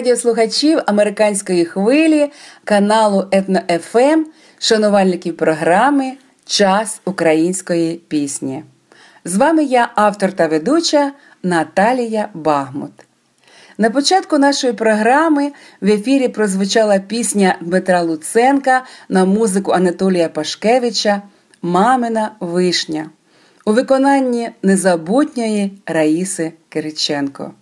радіослухачів американської хвилі, каналу Етно ФМ, ем, шанувальників програми Час української пісні. З вами я, автор та ведуча Наталія Багмут. На початку нашої програми в ефірі прозвучала пісня Дмитра Луценка на музику Анатолія Пашкевича Мамина вишня у виконанні незабутньої Раїси Кириченко.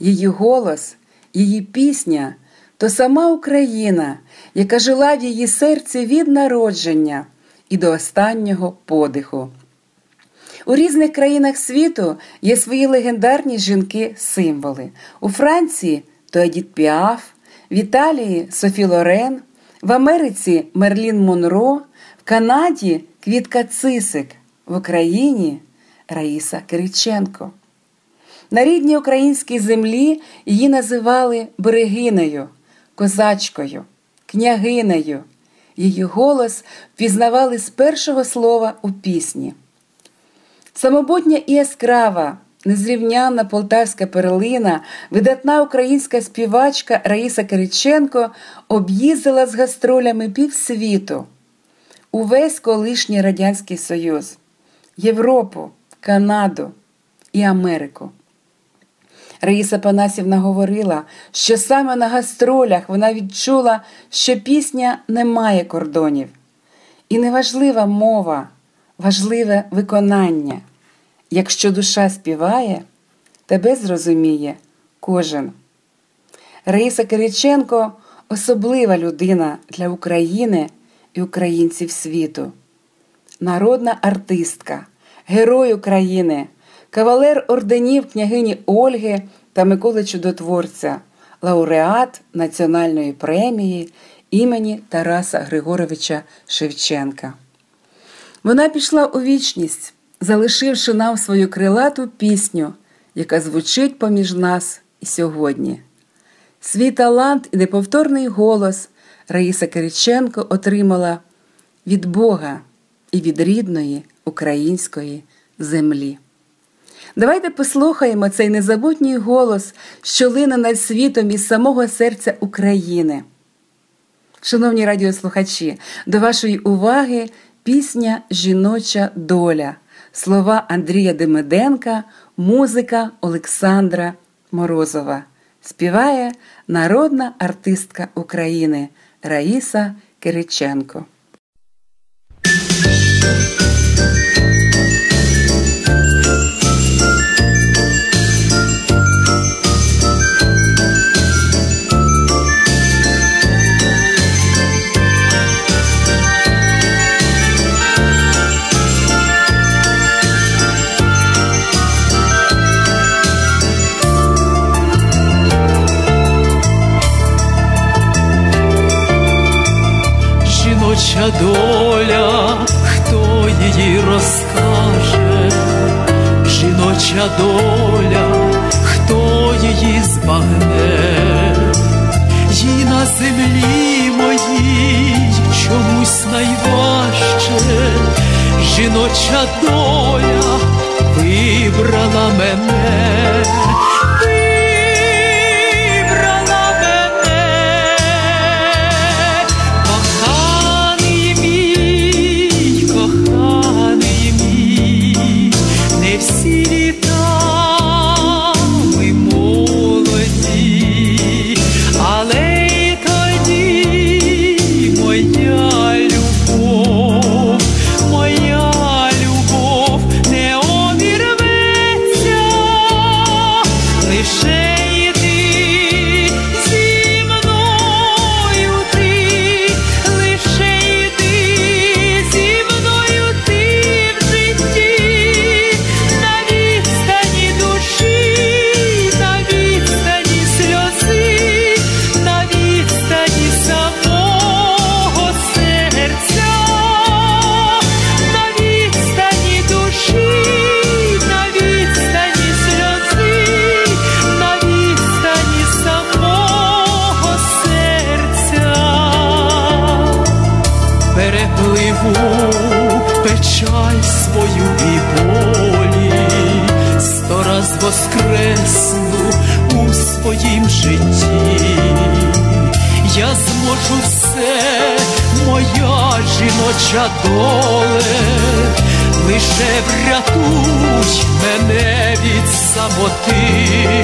Її голос, її пісня то сама Україна, яка жила в її серці від народження і до останнього подиху. У різних країнах світу є свої легендарні жінки-символи. У Франції то Едіт Піаф, в Італії Софі Лорен, в Америці Мерлін Монро, в Канаді Квітка Цисик, в Україні Раїса Кириченко. На рідній українській землі її називали берегинею, козачкою, княгинею. Її голос впізнавали з першого слова у пісні. Самобутня і яскрава, незрівнянна полтавська перлина, видатна українська співачка Раїса Кириченко об'їздила з гастролями півсвіту, увесь колишній Радянський Союз, Європу, Канаду і Америку. Раїса Панасівна говорила, що саме на гастролях вона відчула, що пісня не має кордонів. І неважлива мова, важливе виконання. Якщо душа співає, тебе зрозуміє кожен. Раїса Кириченко особлива людина для України і українців світу, народна артистка, герой України кавалер орденів княгині Ольги та Миколи Чудотворця, лауреат Національної премії імені Тараса Григоровича Шевченка. Вона пішла у вічність, залишивши нам свою крилату пісню, яка звучить поміж нас і сьогодні. Свій талант і неповторний голос Раїса Кириченко отримала від Бога і від рідної української землі. Давайте послухаємо цей незабутній голос, що лине над світом із самого серця України. Шановні радіослухачі, до вашої уваги пісня Жіноча доля, слова Андрія Демиденка, музика Олександра Морозова. Співає народна артистка України Раїса Кириченко. Жіноча доля, хто її розкаже, жіноча доля, хто її збагне, їй на землі моїй чомусь найважче, жіноча доля вибрала мене. Жіноча доле, лише врятуй мене від самоти.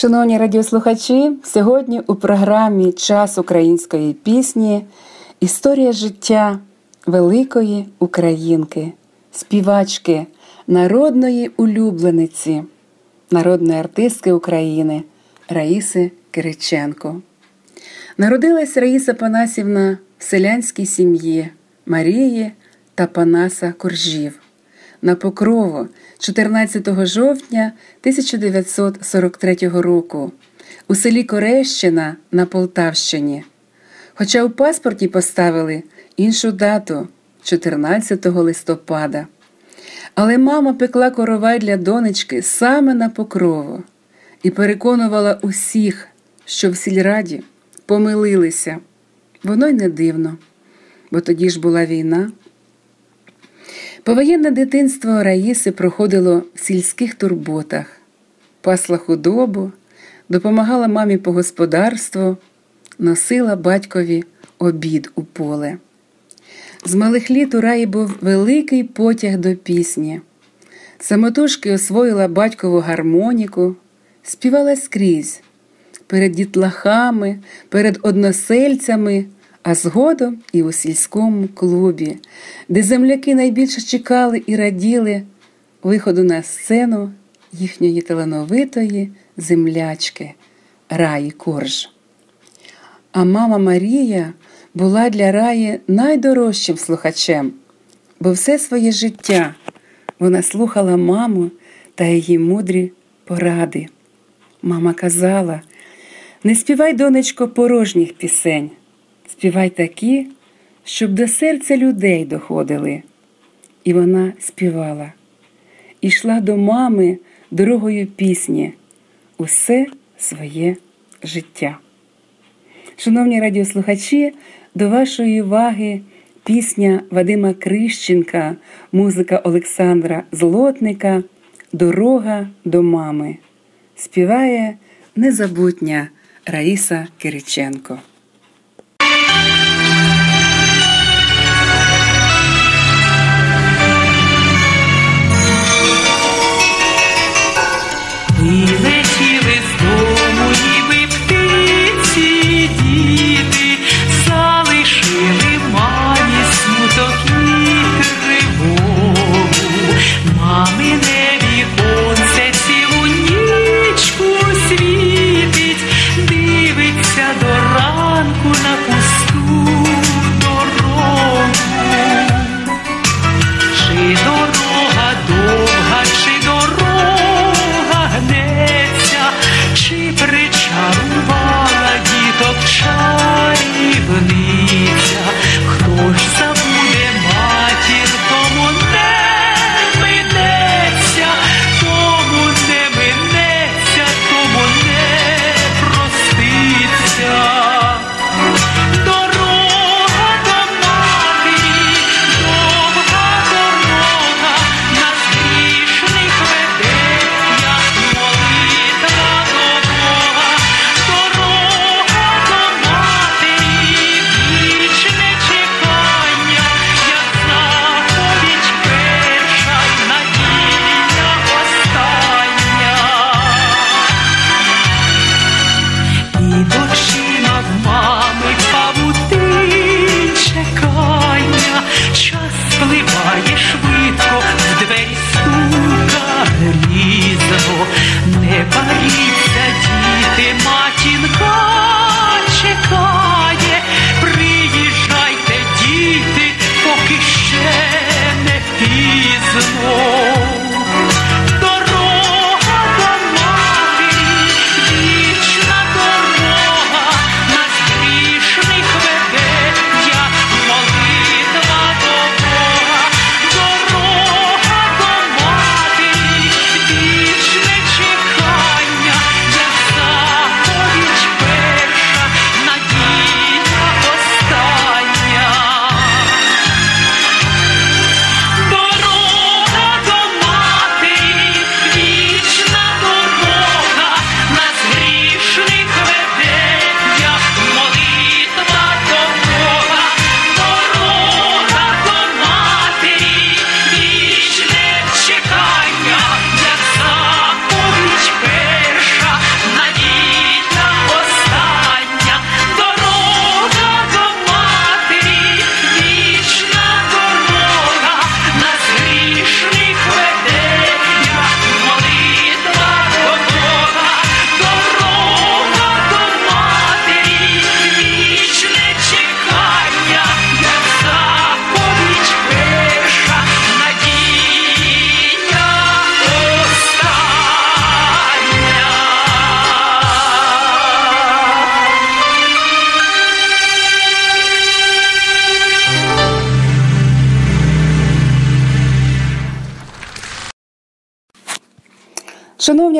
Шановні радіослухачі, сьогодні у програмі Час української пісні історія життя великої українки, співачки, народної улюблениці, народної артистки України Раїси Кириченко. Народилась Раїса Панасівна в селянській сім'ї Марії та Панаса Коржів на Покрову 14 жовтня 1943 року у селі Корещина на Полтавщині. Хоча у паспорті поставили іншу дату 14 листопада. Але мама пекла коровай для донечки саме на покрову і переконувала усіх, що в сільраді помилилися. Воно й не дивно, бо тоді ж була війна. Повоєнне дитинство Раїси проходило в сільських турботах, пасла худобу, допомагала мамі по господарству, носила батькові обід у поле. З малих літ у раї був великий потяг до пісні. Самотужки освоїла батькову гармоніку, співала скрізь перед дітлахами, перед односельцями, а згодом і у сільському клубі, де земляки найбільше чекали і раділи виходу на сцену їхньої талановитої землячки Раї Корж. А мама Марія була для раї найдорожчим слухачем, бо все своє життя вона слухала маму та її мудрі поради. Мама казала: не співай, донечко, порожніх пісень, співай такі, щоб до серця людей доходили. І вона співала, ішла до мами дорогою пісні усе своє життя. Шановні радіослухачі, до вашої уваги пісня Вадима Крищенка, музика Олександра Злотника Дорога до мами. співає незабутня Раїса Кириченко.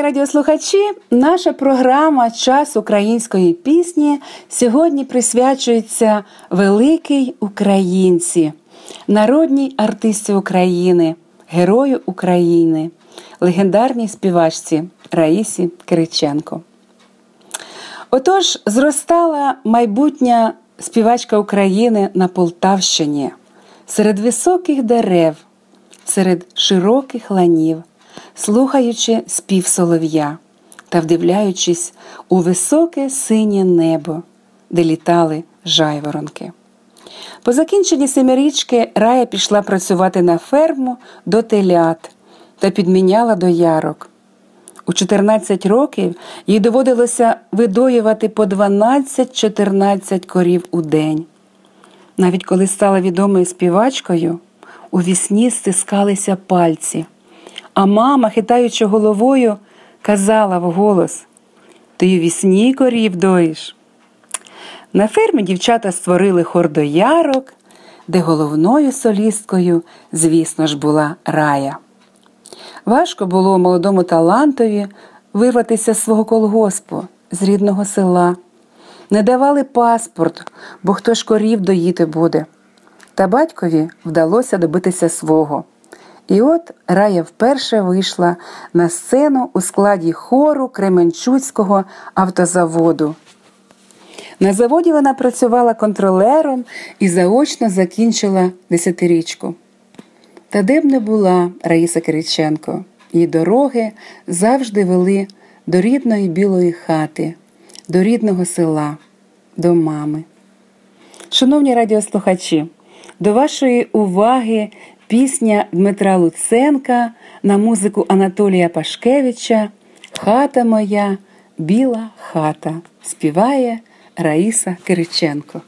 Радіослухачі, наша програма Час української пісні сьогодні присвячується великій українці, народній артисті України, герою України, легендарній співачці Раїсі Кириченко. Отож, зростала майбутня співачка України на Полтавщині серед високих дерев, серед широких ланів, слухаючи спів солов'я та вдивляючись у високе синє небо, де літали жайворонки. По закінченні семирічки Рая пішла працювати на ферму до телят та підміняла до ярок. У 14 років їй доводилося видоювати по 12-14 корів у день. Навіть коли стала відомою співачкою, у вісні стискалися пальці, а мама, хитаючи головою, казала вголос: Ти у вісні корів доїш. На фермі дівчата створили хор доярок, де головною солісткою, звісно ж, була рая. Важко було молодому талантові вирватися з свого колгоспу, з рідного села. Не давали паспорт, бо хто ж корів доїти буде. Та батькові вдалося добитися свого, і от Рая вперше вийшла на сцену у складі хору Кременчуцького автозаводу. На заводі вона працювала контролером і заочно закінчила десятирічку. Та де б не була Раїса Кириченко, її дороги завжди вели до рідної білої хати, до рідного села, до мами. Шановні радіослухачі, до вашої уваги пісня Дмитра Луценка на музику Анатолія Пашкевича Хата моя, біла хата співає Раїса Кириченко.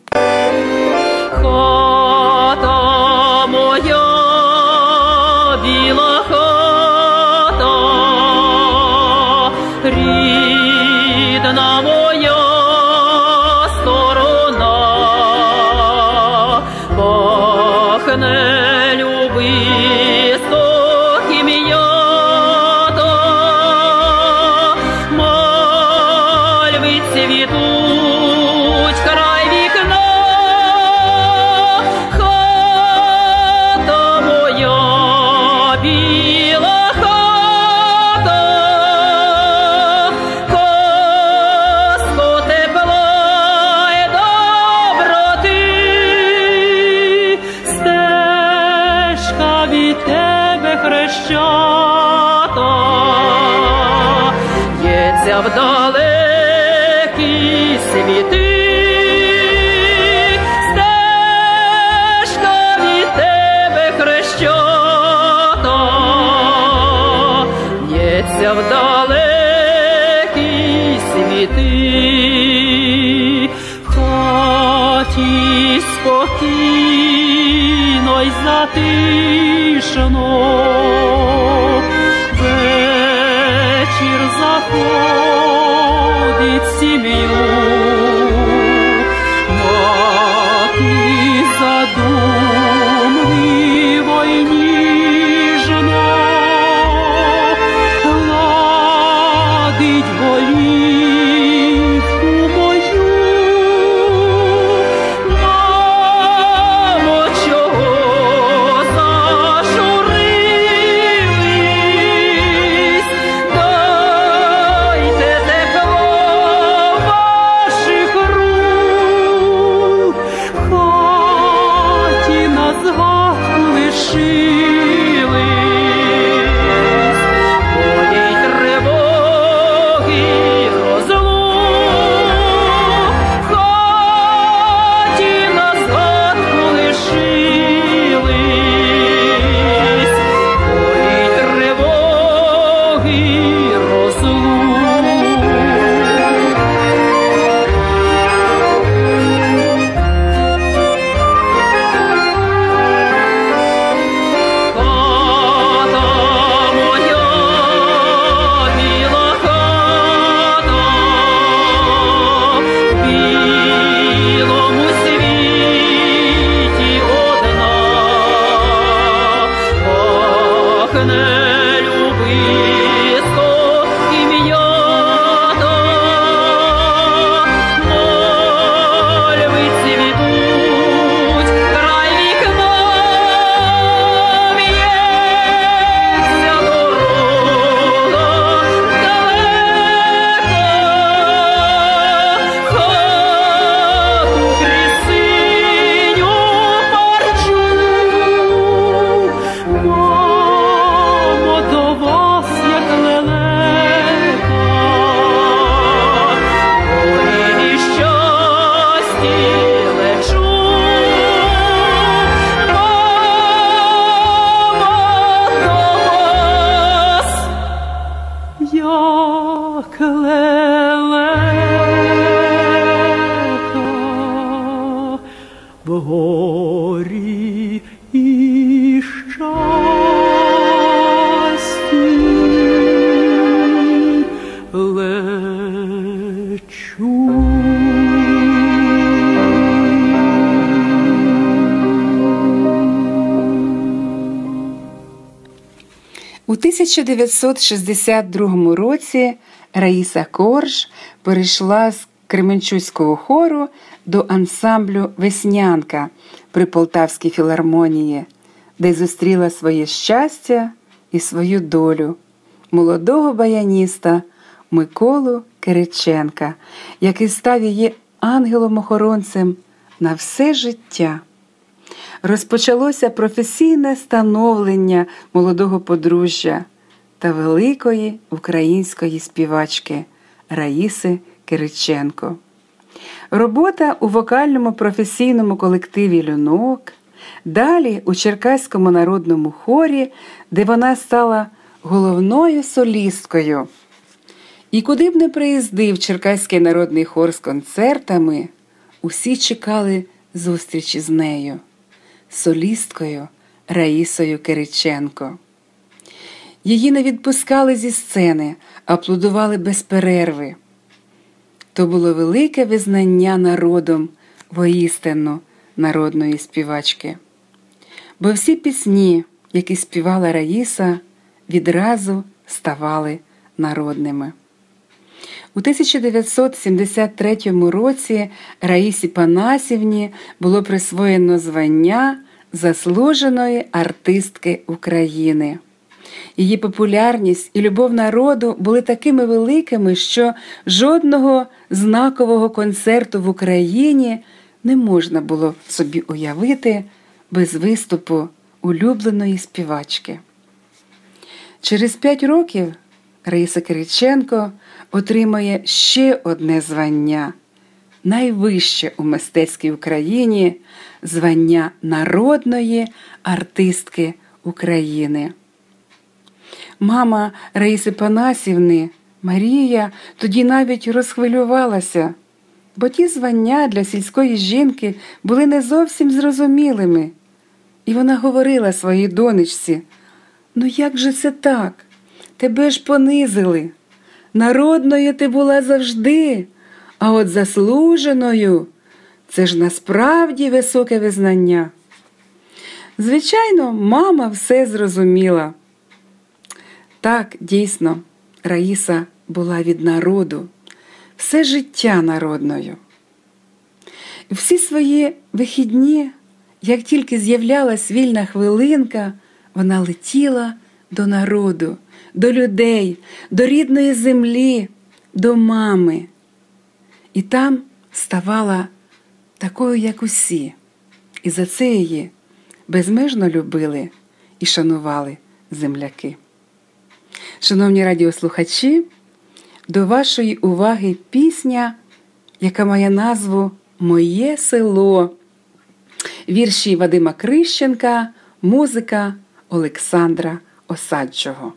1962 році Раїса Корж перейшла з Кременчуцького хору до ансамблю Веснянка при Полтавській філармонії, де зустріла своє щастя і свою долю молодого баяніста Миколу Кириченка, який став її ангелом-охоронцем на все життя. Розпочалося професійне становлення молодого подружжя та великої української співачки Раїси Кириченко. Робота у вокальному професійному колективі Люнок, далі у Черкаському народному хорі, де вона стала головною солісткою. І куди б не приїздив Черкаський народний хор з концертами, усі чекали зустрічі з нею, солісткою Раїсою Кириченко. Її не відпускали зі сцени, аплодували без перерви. То було велике визнання народом воістину народної співачки. Бо всі пісні, які співала Раїса, відразу ставали народними. У 1973 році Раїсі Панасівні було присвоєно звання заслуженої артистки України. Її популярність і любов народу були такими великими, що жодного знакового концерту в Україні не можна було собі уявити без виступу улюбленої співачки. Через п'ять років Раїса Кириченко отримає ще одне звання найвище у мистецькій Україні звання народної артистки України. Мама Раїси Панасівни Марія тоді навіть розхвилювалася, бо ті звання для сільської жінки були не зовсім зрозумілими. І вона говорила своїй донечці: ну як же це так? Тебе ж понизили. Народною ти була завжди, а от заслуженою це ж насправді високе визнання. Звичайно, мама все зрозуміла. Так, дійсно, Раїса була від народу, все життя народною. Всі свої вихідні, як тільки з'являлась вільна хвилинка, вона летіла до народу, до людей, до рідної землі, до мами. І там ставала такою, як усі, і за це її безмежно любили і шанували земляки. Шановні радіослухачі, до вашої уваги пісня, яка має назву Моє село, вірші Вадима Крищенка, музика Олександра Осадчого.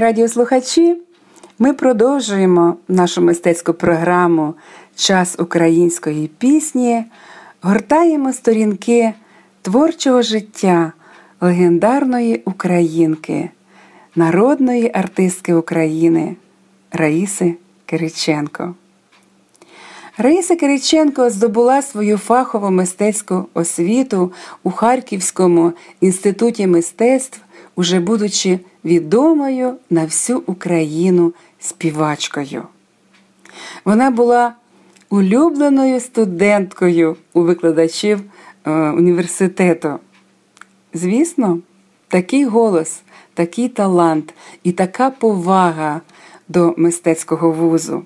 Радіослухачі, ми продовжуємо нашу мистецьку програму Час української пісні, гортаємо сторінки творчого життя легендарної українки, народної артистки України Раїси Кириченко. Раїса Кириченко здобула свою фахову мистецьку освіту у Харківському інституті мистецтв, уже будучи відомою на всю Україну співачкою. Вона була улюбленою студенткою у викладачів е, університету. Звісно, такий голос, такий талант і така повага до мистецького вузу.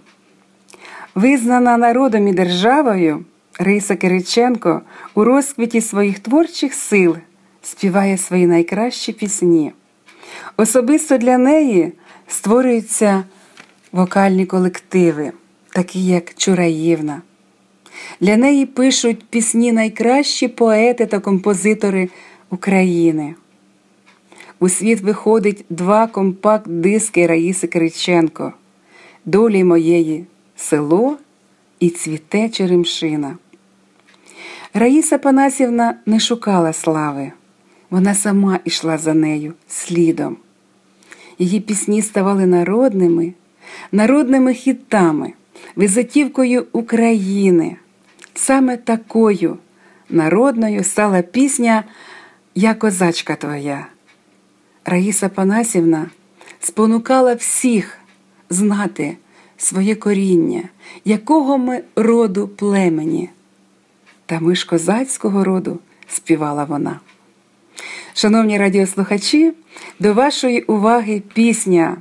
Визнана народом і державою, Риса Кириченко у розквіті своїх творчих сил співає свої найкращі пісні. Особисто для неї створюються вокальні колективи, такі як Чураївна. Для неї пишуть пісні найкращі поети та композитори України. У світ виходить два компакт-диски Раїси Кириченко Долі моєї село і цвіте Черемшина. Раїса Панасівна не шукала слави, вона сама йшла за нею слідом. Її пісні ставали народними, народними хітами, визитівкою України. Саме такою народною стала пісня Я козачка твоя. Раїса Панасівна спонукала всіх знати своє коріння, якого ми роду племені. Та ми ж козацького роду співала вона. Шановні радіослухачі, до вашої уваги пісня,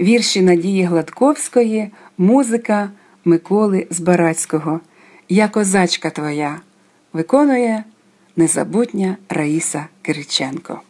вірші Надії Гладковської, музика Миколи Збарацького. Я козачка твоя виконує незабутня Раїса Кириченко.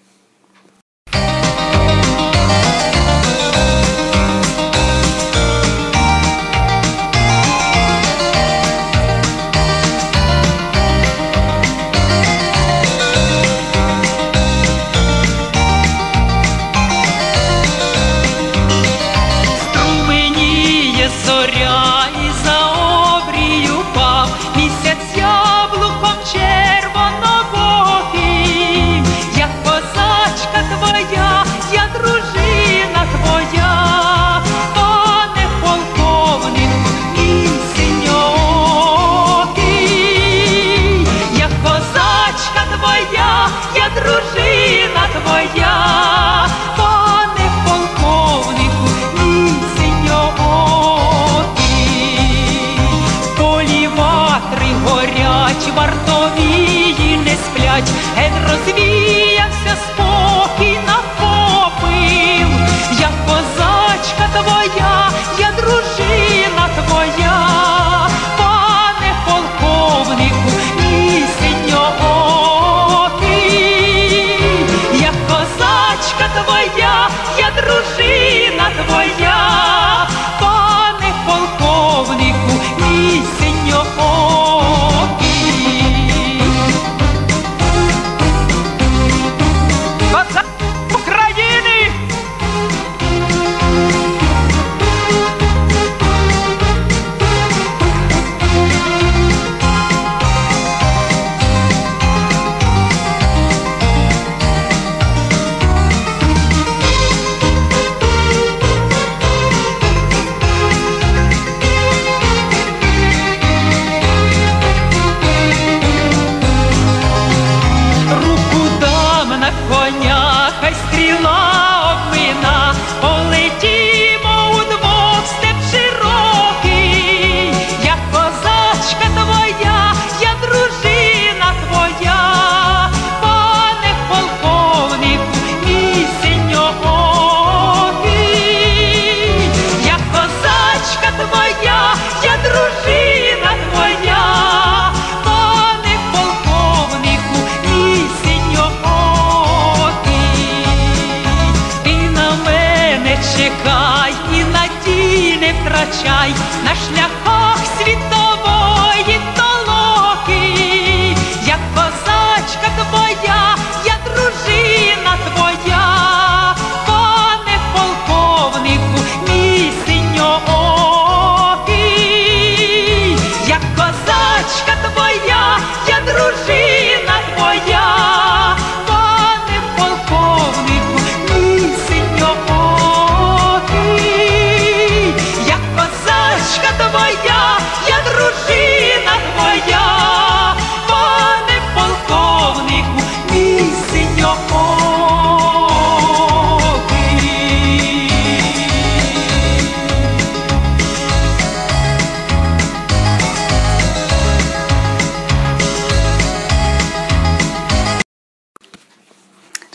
горять, вартові не сплять, Ген розвіявся спокій на попил, як козачка твоя.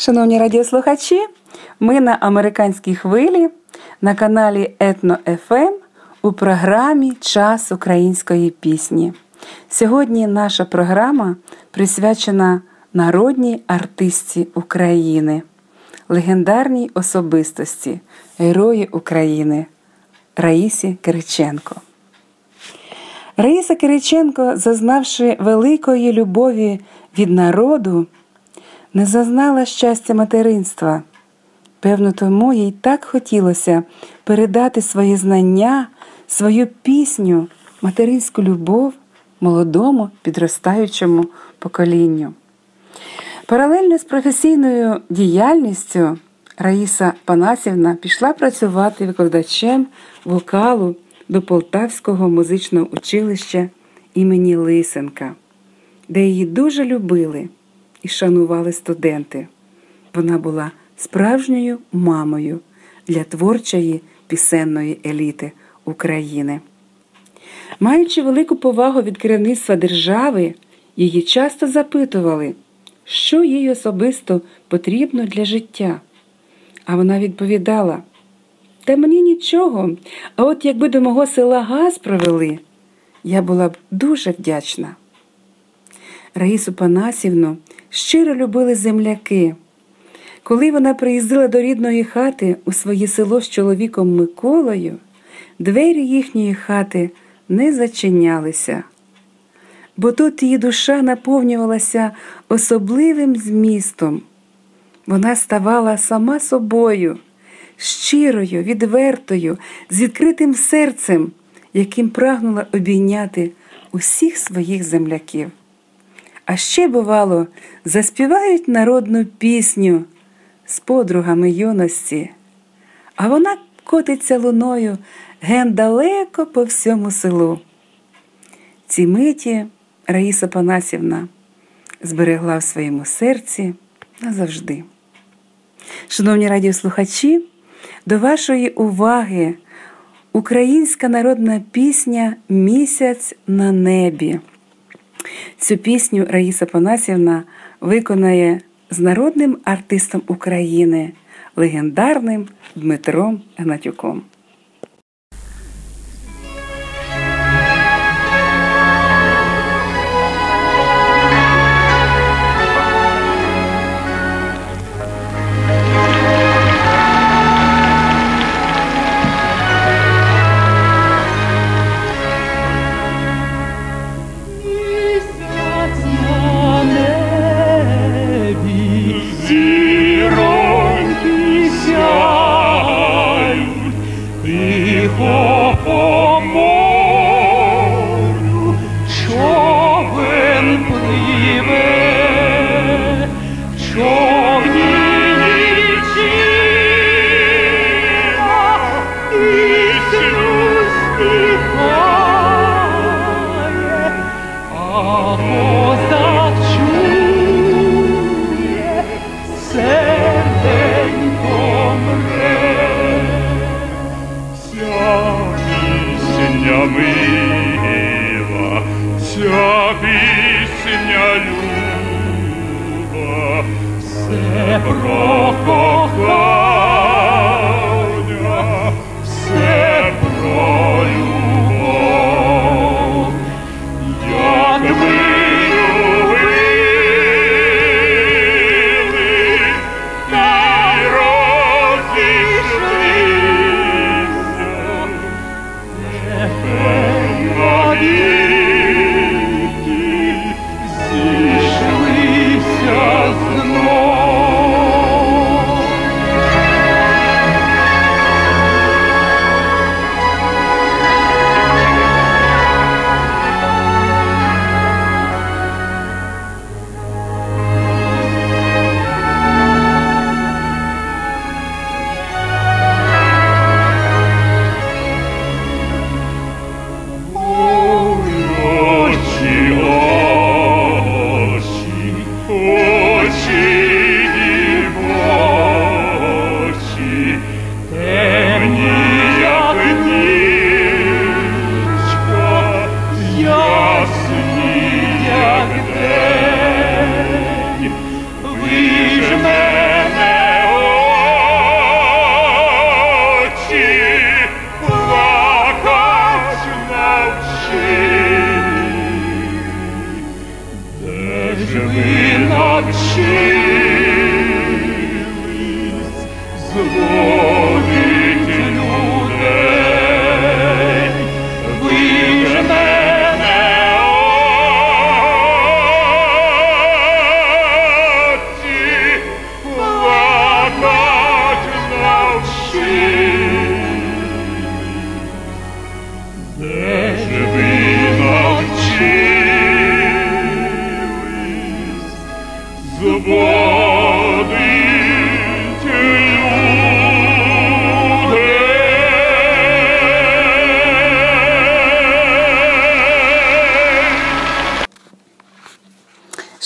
Шановні радіослухачі, ми на американській хвилі на каналі Етно ФМ у програмі Час української пісні. Сьогодні наша програма присвячена народній артистці України, легендарній особистості, герої України Раїсі Кириченко. Раїса Кириченко, зазнавши великої любові від народу, не зазнала щастя материнства. Певно, тому їй так хотілося передати свої знання, свою пісню, материнську любов молодому підростаючому поколінню. Паралельно з професійною діяльністю Раїса Панасівна пішла працювати викладачем вокалу до Полтавського музичного училища імені Лисенка, де її дуже любили і шанували студенти. Вона була справжньою мамою для творчої пісенної еліти України. Маючи велику повагу від керівництва держави, її часто запитували, що їй особисто потрібно для життя. А вона відповідала: Та мені нічого, а от якби до мого села газ провели, я була б дуже вдячна. Раїсу Панасівну щиро любили земляки. Коли вона приїздила до рідної хати у своє село з чоловіком Миколою, двері їхньої хати не зачинялися, бо тут її душа наповнювалася особливим змістом. Вона ставала сама собою, щирою, відвертою, з відкритим серцем, яким прагнула обійняти усіх своїх земляків. А ще, бувало, заспівають народну пісню з подругами юності, а вона котиться луною ген далеко по всьому селу. Ці миті Раїса Панасівна зберегла в своєму серці назавжди. Шановні радіослухачі, до вашої уваги українська народна пісня Місяць на небі. Цю пісню Раїса Панасівна виконає з народним артистом України, легендарним Дмитром Гнатюком.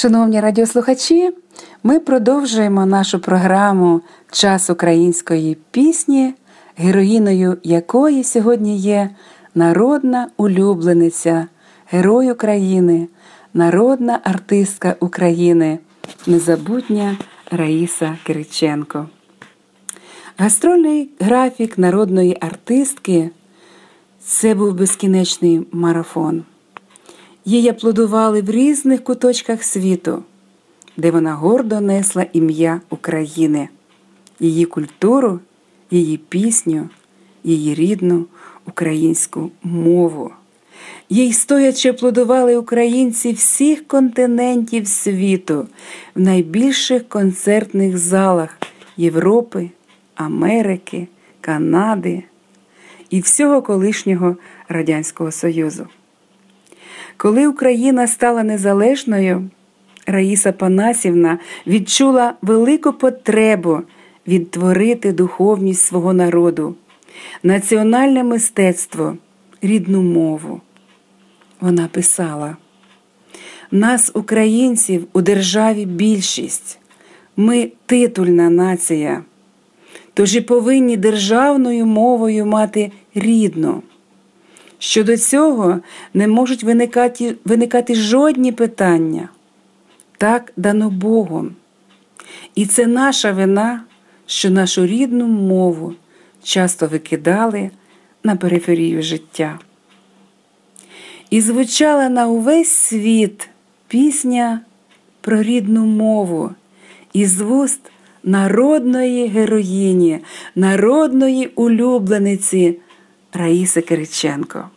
Шановні радіослухачі, ми продовжуємо нашу програму Час української пісні, героїною якої сьогодні є народна улюблениця, герой України, народна артистка України, незабутня Раїса Кириченко. Гастрольний графік народної артистки це був безкінечний марафон. Її аплодували в різних куточках світу, де вона гордо несла ім'я України, її культуру, її пісню, її рідну українську мову. Їй стоячи аплодували українці всіх континентів світу в найбільших концертних залах Європи, Америки, Канади і всього колишнього Радянського Союзу. Коли Україна стала незалежною, Раїса Панасівна відчула велику потребу відтворити духовність свого народу, національне мистецтво, рідну мову. Вона писала: нас, українців, у державі більшість, ми титульна нація, тож і повинні державною мовою мати рідну. Щодо цього не можуть виникати, виникати жодні питання. Так дано Богом. І це наша вина, що нашу рідну мову часто викидали на периферію життя. І звучала на увесь світ пісня про рідну мову із вуст народної героїні, народної улюблениці. Раїси Кириченко,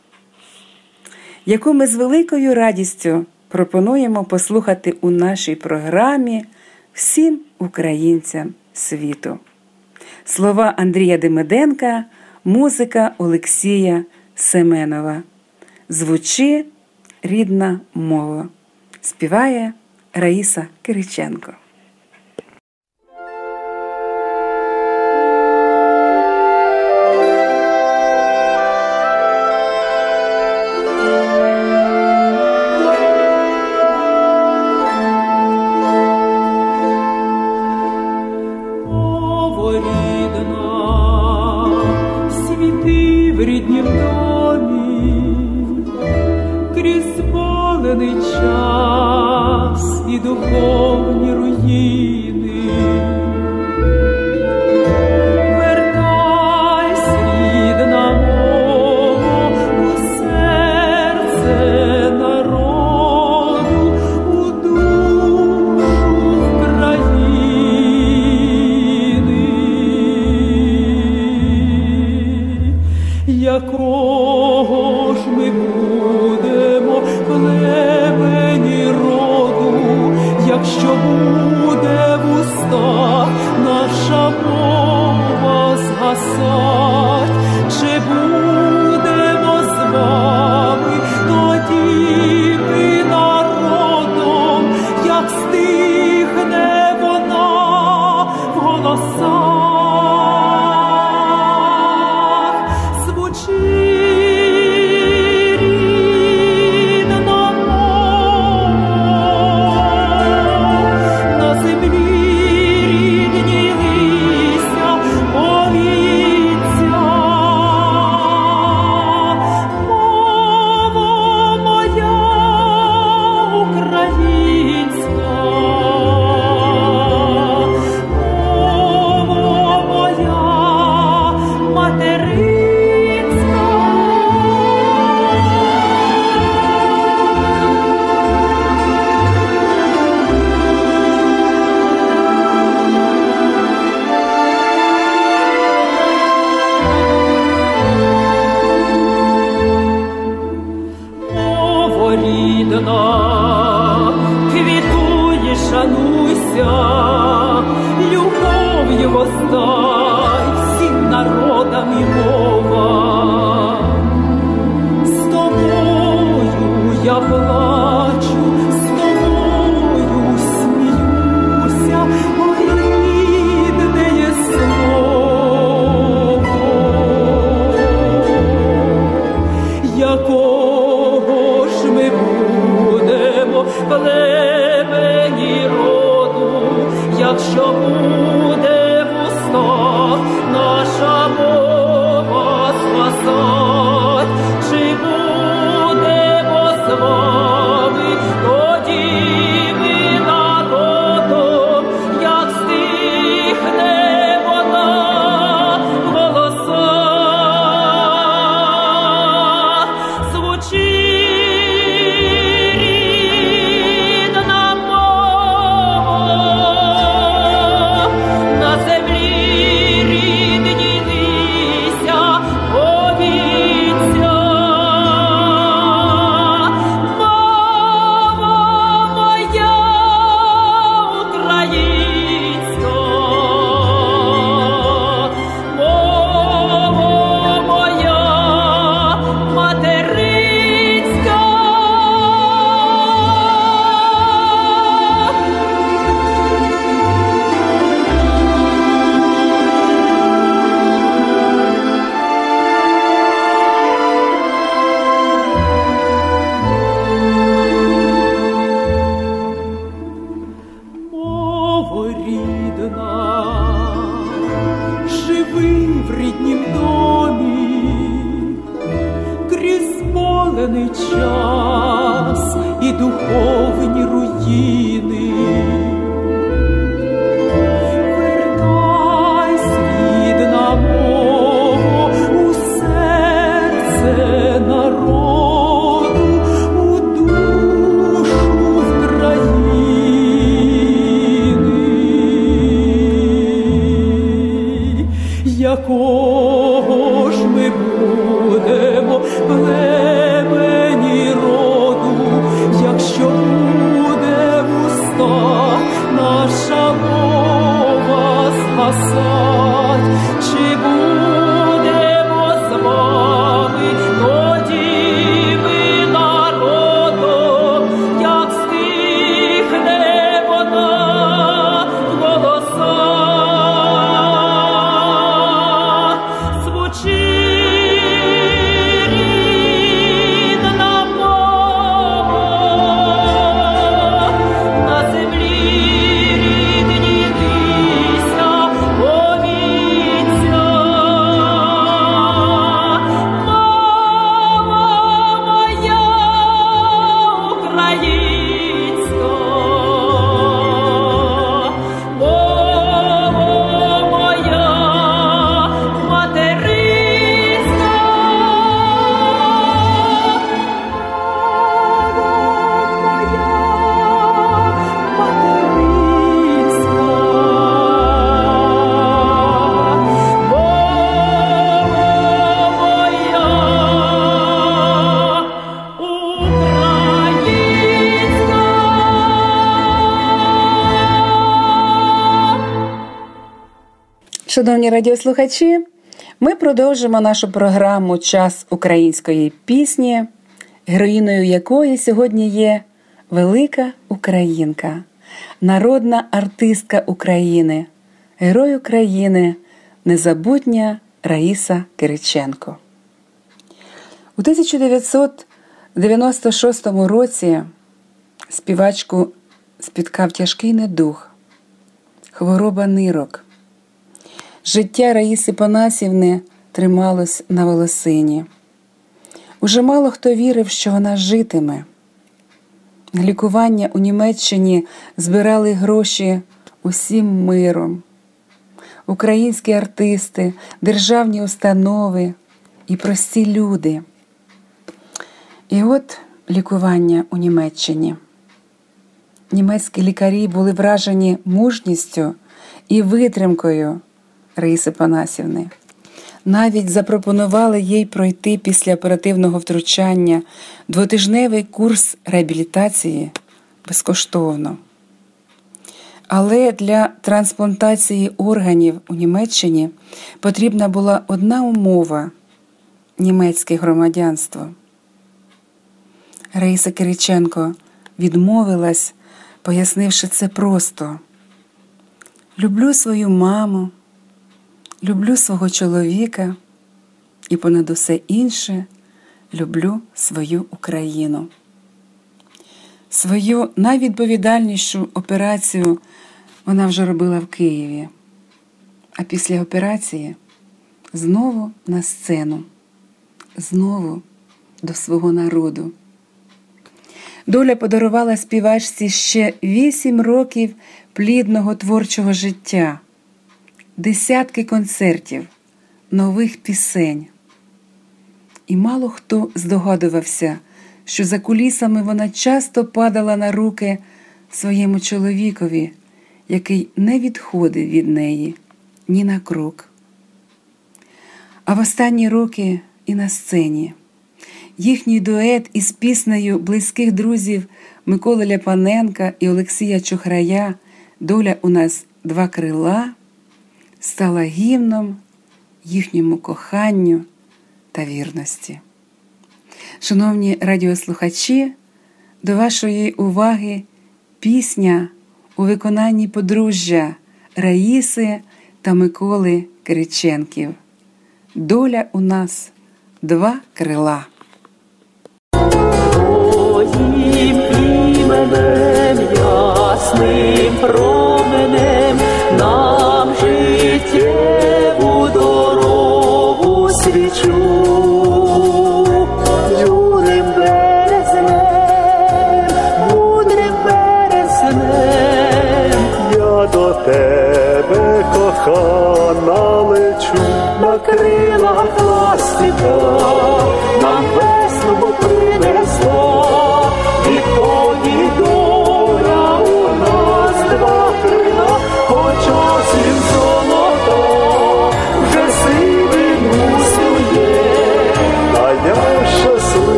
яку ми з великою радістю пропонуємо послухати у нашій програмі всім українцям світу. Слова Андрія Демиденка, музика Олексія Семенова. Звучи рідна мова. Співає Раїса Кириченко. show. Шановні радіослухачі, ми продовжимо нашу програму Час української пісні, героїною якої сьогодні є велика українка, народна артистка України, герой України, незабутня Раїса Кириченко. У 1996 році співачку спіткав тяжкий недух, хвороба нирок. Життя Раїси Панасівни трималось на волосині. Уже мало хто вірив, що вона житиме. Лікування у Німеччині збирали гроші усім миром. Українські артисти, державні установи і прості люди. І от лікування у Німеччині. Німецькі лікарі були вражені мужністю і витримкою Раїси Панасівни. Навіть запропонували їй пройти після оперативного втручання двотижневий курс реабілітації безкоштовно. Але для трансплантації органів у Німеччині потрібна була одна умова німецьке громадянство. Раїса Кириченко відмовилась, пояснивши це просто: люблю свою маму, люблю свого чоловіка і понад усе інше люблю свою Україну. Свою найвідповідальнішу операцію вона вже робила в Києві, а після операції знову на сцену, знову до свого народу. Доля подарувала співачці ще вісім років плідного творчого життя, десятки концертів, нових пісень. І мало хто здогадувався, що за кулісами вона часто падала на руки своєму чоловікові, який не відходив від неї ні на крок. А в останні роки і на сцені їхній дует із піснею близьких друзів Миколи Ляпаненка і Олексія Чухрая Доля у нас два крила стала гімном їхньому коханню та вірності. Шановні радіослухачі, до вашої уваги пісня у виконанні подружжя Раїси та Миколи Кириченків. Доля у нас два крила. Ясним променем нам Oh.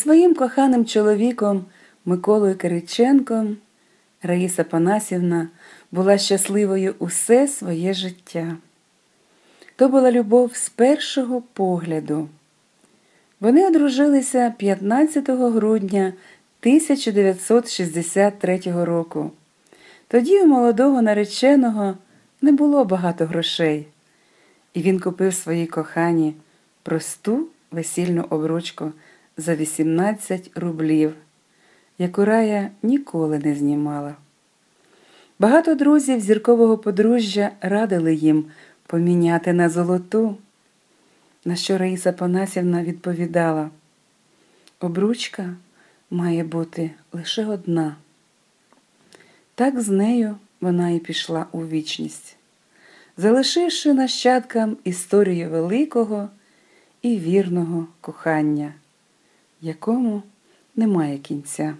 Своїм коханим чоловіком Миколою Кириченком Раїса Панасівна була щасливою усе своє життя. То була любов з першого погляду. Вони одружилися 15 грудня 1963 року. Тоді у молодого нареченого не було багато грошей, і він купив своїй кохані просту весільну обручку за 18 рублів, яку Рая ніколи не знімала. Багато друзів зіркового подружжя радили їм поміняти на золоту, на що Раїса Панасівна відповідала: обручка має бути лише одна. Так з нею вона і пішла у вічність, залишивши нащадкам історію великого і вірного кохання, якому немає кінця.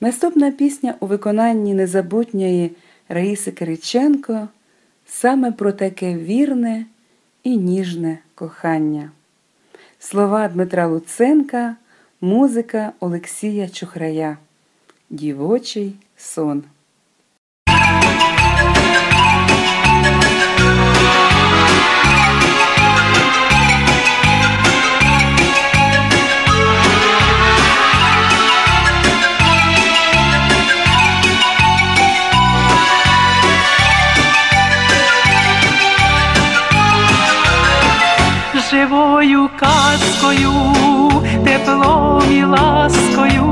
Наступна пісня у виконанні незабутньої Раїси Кириченко саме про таке вірне і ніжне кохання. Слова Дмитра Луценка, музика Олексія Чухрая. Дівочий сон. Казкою, теплом і ласкою,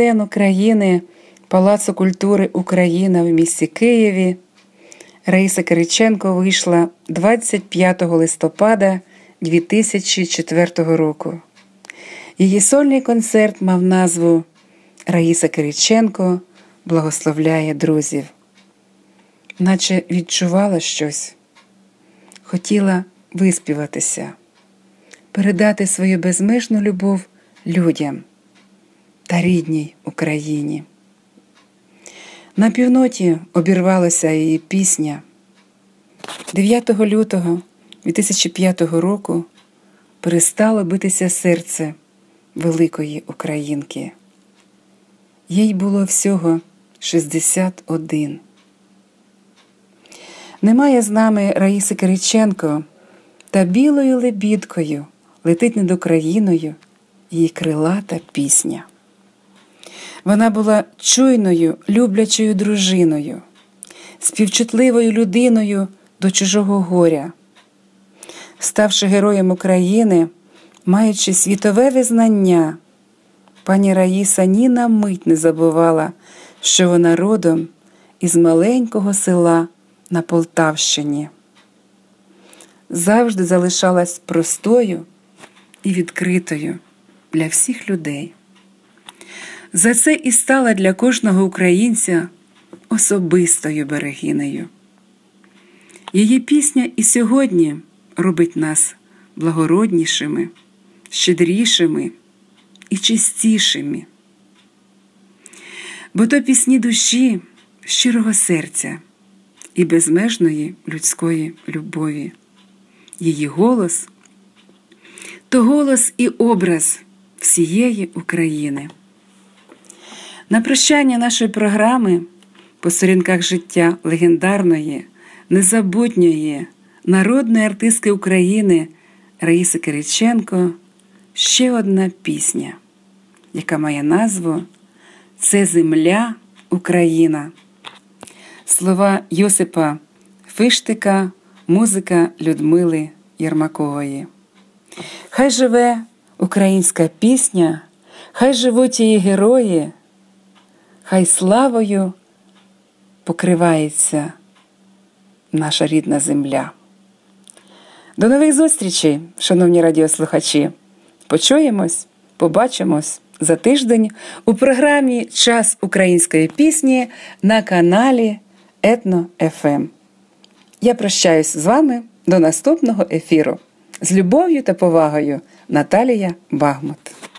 головну сцену країни Палацу культури Україна в місті Києві. Раїса Кириченко вийшла 25 листопада 2004 року. Її сольний концерт мав назву Раїса Кириченко благословляє друзів, наче відчувала щось, хотіла виспіватися, передати свою безмежну любов людям та рідній Україні. На півноті обірвалася її пісня. 9 лютого 2005 року перестало битися серце великої українки. Їй було всього 61. Немає з нами Раїси Кириченко, та білою лебідкою летить над Україною її крилата пісня. Вона була чуйною, люблячою дружиною, співчутливою людиною до чужого горя. Ставши героєм України, маючи світове визнання, пані Раїса ні на мить не забувала, що вона родом із маленького села на Полтавщині. Завжди залишалась простою і відкритою для всіх людей. За це і стала для кожного українця особистою берегинею. Її пісня і сьогодні робить нас благороднішими, щедрішими і чистішими. Бо то пісні душі, щирого серця і безмежної людської любові. Її голос то голос і образ всієї України. На прощання нашої програми по сторінках життя легендарної, незабутньої народної артистки України Раїси Кириченко ще одна пісня, яка має назву Це земля Україна. Слова Йосипа Фиштика, музика Людмили Єрмакової. Хай живе українська пісня, хай живуть її герої, хай славою покривається наша рідна земля. До нових зустрічей, шановні радіослухачі. Почуємось, побачимось за тиждень у програмі Час української пісні на каналі Етно ФМ. Ем. Я прощаюсь з вами до наступного ефіру. З любов'ю та повагою Наталія Багмут.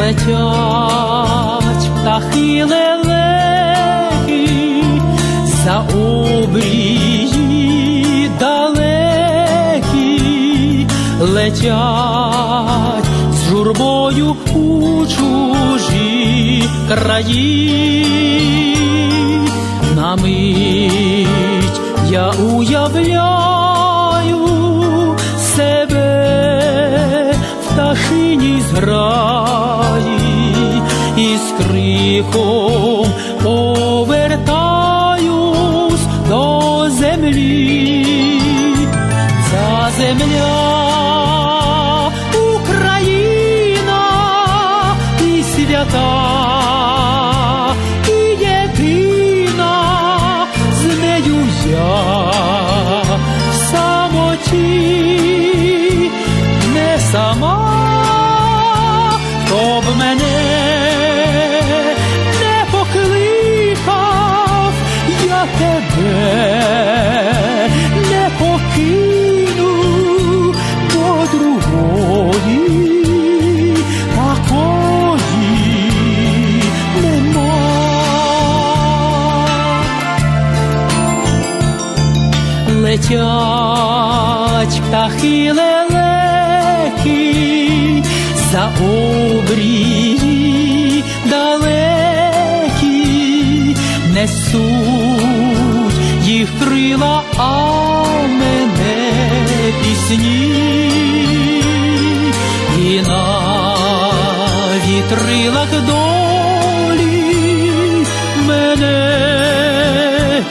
летять птахи лелеки за обрії далекі летять з журбою у чужі краї. На мить я уявляю себе в птахині зграю. home летять птахи лелеки за обрії далекі, несуть їх крила, а мене пісні і на вітрилах долі мене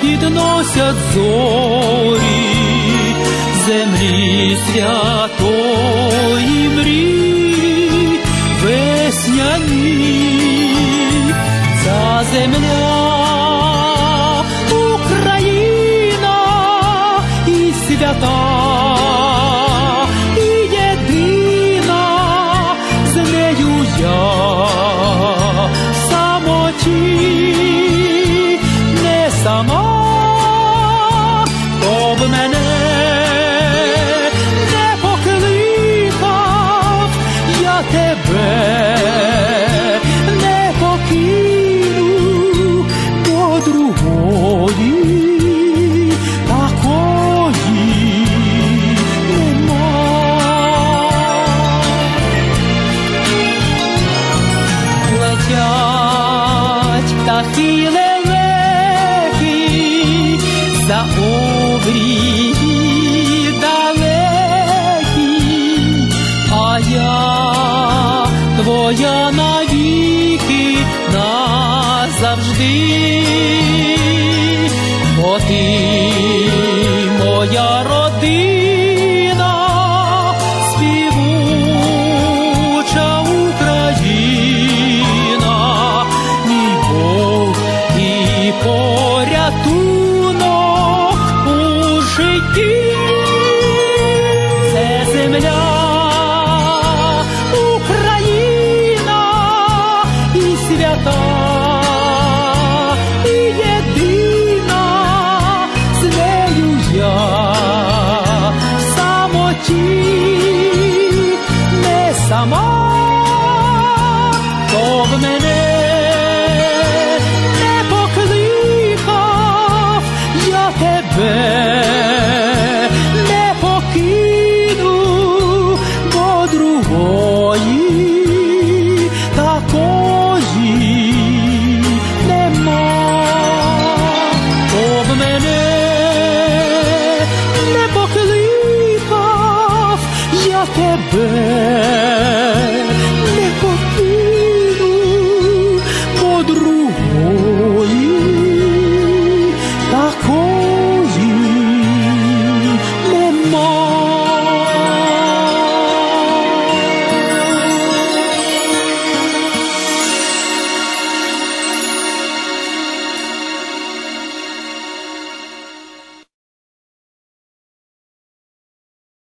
підносять зорі і святої мрій весняні ця земля. te